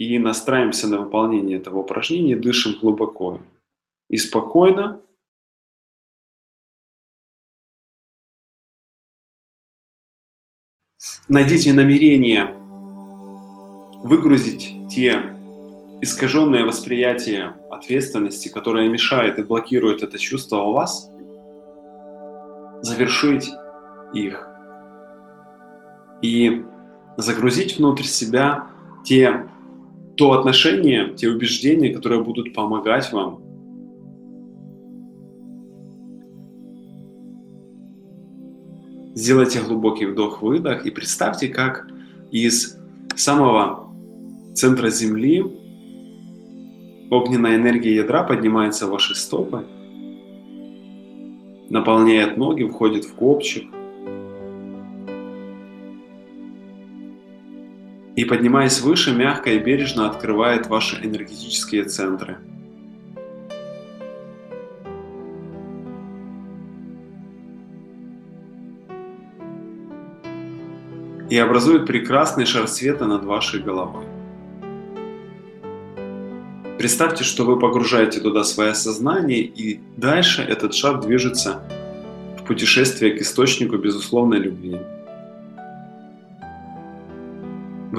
и настраиваемся на выполнение этого упражнения, дышим глубоко и спокойно. Найдите намерение выгрузить те искаженное восприятие ответственности, которое мешает и блокирует это чувство у вас, завершить их и загрузить внутрь себя те, то отношение, те убеждения, которые будут помогать вам Сделайте глубокий вдох-выдох и представьте, как из самого центра Земли огненная энергия ядра поднимается в ваши стопы, наполняет ноги, входит в копчик. И поднимаясь выше, мягко и бережно открывает ваши энергетические центры – и образует прекрасный шар света над вашей головой. Представьте, что вы погружаете туда свое сознание, и дальше этот шар движется в путешествие к источнику безусловной любви.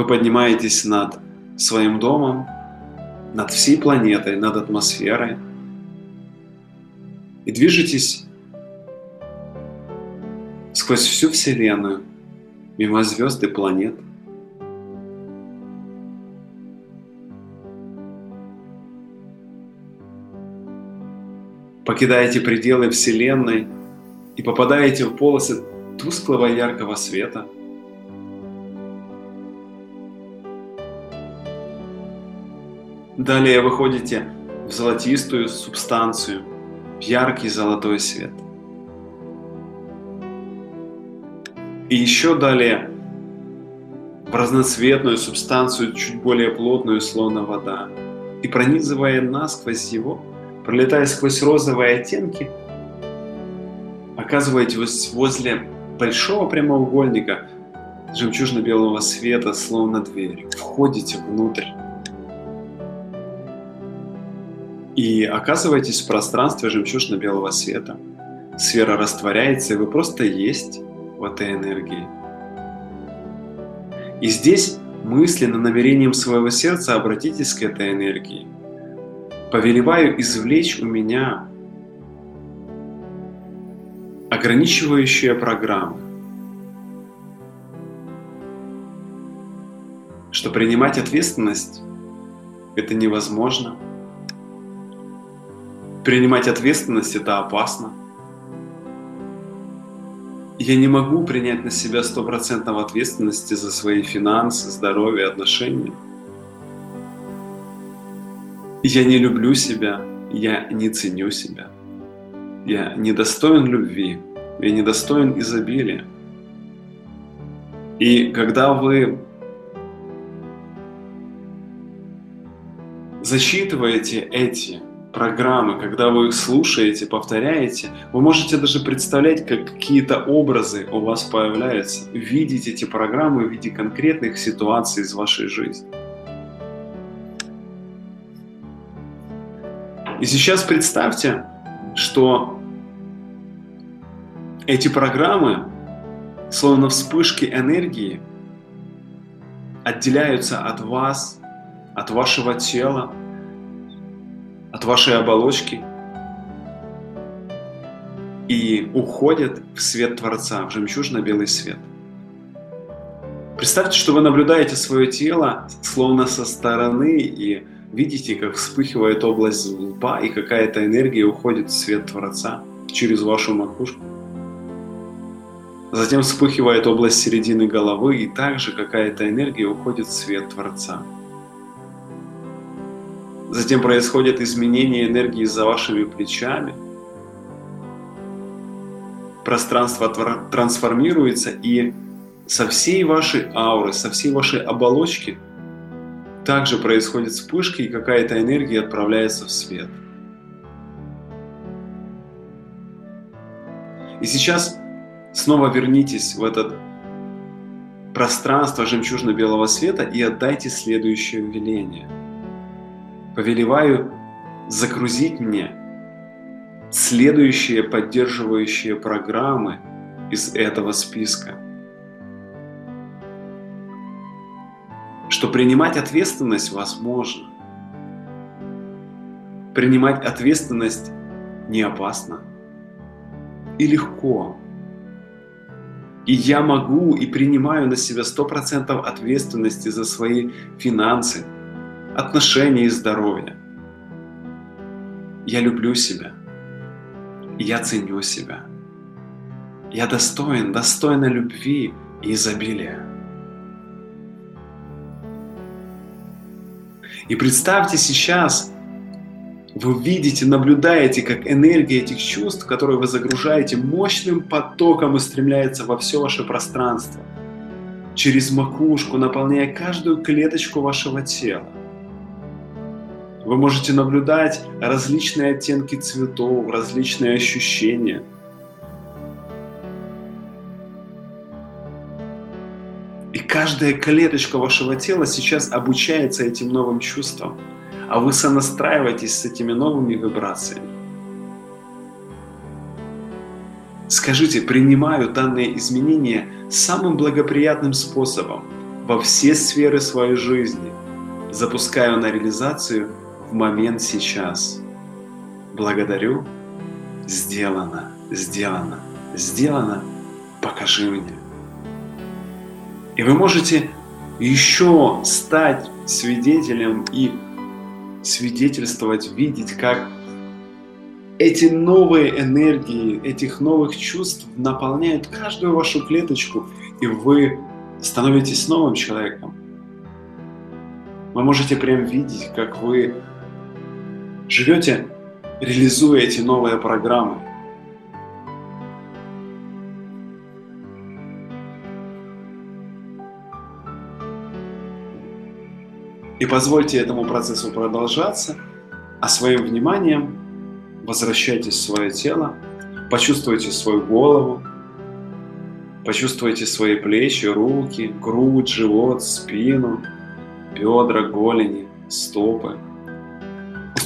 Вы поднимаетесь над своим домом, над всей планетой, над атмосферой и движетесь сквозь всю Вселенную, мимо звезд и планет. Покидаете пределы Вселенной и попадаете в полосы тусклого яркого света. Далее выходите в золотистую субстанцию, в яркий золотой свет – И еще далее в разноцветную субстанцию, чуть более плотную, словно вода. И пронизывая насквозь его, пролетая сквозь розовые оттенки, оказываетесь возле большого прямоугольника жемчужно-белого света, словно дверь. Входите внутрь. И оказываетесь в пространстве жемчужно-белого света. Сфера растворяется, и вы просто есть в этой энергии. И здесь мысленно, намерением своего сердца обратитесь к этой энергии. Повелеваю извлечь у меня ограничивающие программы, что принимать ответственность – это невозможно. Принимать ответственность – это опасно – я не могу принять на себя стопроцентной ответственности за свои финансы, здоровье, отношения. Я не люблю себя, я не ценю себя. Я недостоин любви, я недостоин изобилия. И когда вы засчитываете эти программы, когда вы их слушаете, повторяете, вы можете даже представлять, как какие-то образы у вас появляются, видеть эти программы в виде конкретных ситуаций из вашей жизни. И сейчас представьте, что эти программы, словно вспышки энергии, отделяются от вас, от вашего тела, от вашей оболочки и уходят в свет Творца, в жемчужно-белый свет. Представьте, что вы наблюдаете свое тело словно со стороны и видите, как вспыхивает область лба и какая-то энергия уходит в свет Творца через вашу макушку. Затем вспыхивает область середины головы и также какая-то энергия уходит в свет Творца. Затем происходит изменение энергии за вашими плечами. Пространство трансформируется, и со всей вашей ауры, со всей вашей оболочки также происходит вспышки, и какая-то энергия отправляется в свет. И сейчас снова вернитесь в этот пространство жемчужно-белого света и отдайте следующее веление. Повелеваю загрузить мне следующие поддерживающие программы из этого списка. Что принимать ответственность возможно. Принимать ответственность не опасно и легко. И я могу и принимаю на себя 100% ответственности за свои финансы, отношения и здоровье. Я люблю себя. Я ценю себя. Я достоин, достойна любви и изобилия. И представьте сейчас, вы видите, наблюдаете, как энергия этих чувств, которые вы загружаете, мощным потоком устремляется во все ваше пространство, через макушку, наполняя каждую клеточку вашего тела. Вы можете наблюдать различные оттенки цветов, различные ощущения. И каждая клеточка вашего тела сейчас обучается этим новым чувствам – а вы сонастраиваетесь с этими новыми вибрациями. Скажите, принимаю данные изменения самым благоприятным способом во все сферы своей жизни, запускаю на реализацию момент сейчас. Благодарю. Сделано, сделано, сделано. Покажи мне. И вы можете еще стать свидетелем и свидетельствовать, видеть, как эти новые энергии, этих новых чувств наполняют каждую вашу клеточку, и вы становитесь новым человеком. Вы можете прям видеть, как вы живете, реализуя эти новые программы. И позвольте этому процессу продолжаться, а своим вниманием возвращайтесь в свое тело, почувствуйте свою голову, почувствуйте свои плечи, руки, грудь, живот, спину, бедра, голени, стопы.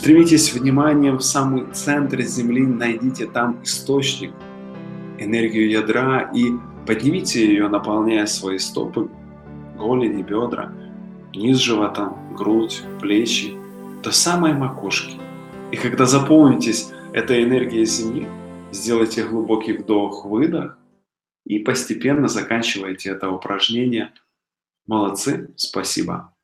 Устремитесь вниманием в самый центр Земли, найдите там источник, энергию ядра и поднимите ее, наполняя свои стопы, голени, бедра – низ живота, грудь, плечи, до самой макушки. И когда заполнитесь этой энергией Земли, сделайте глубокий вдох-выдох и постепенно заканчивайте это упражнение. Молодцы, спасибо.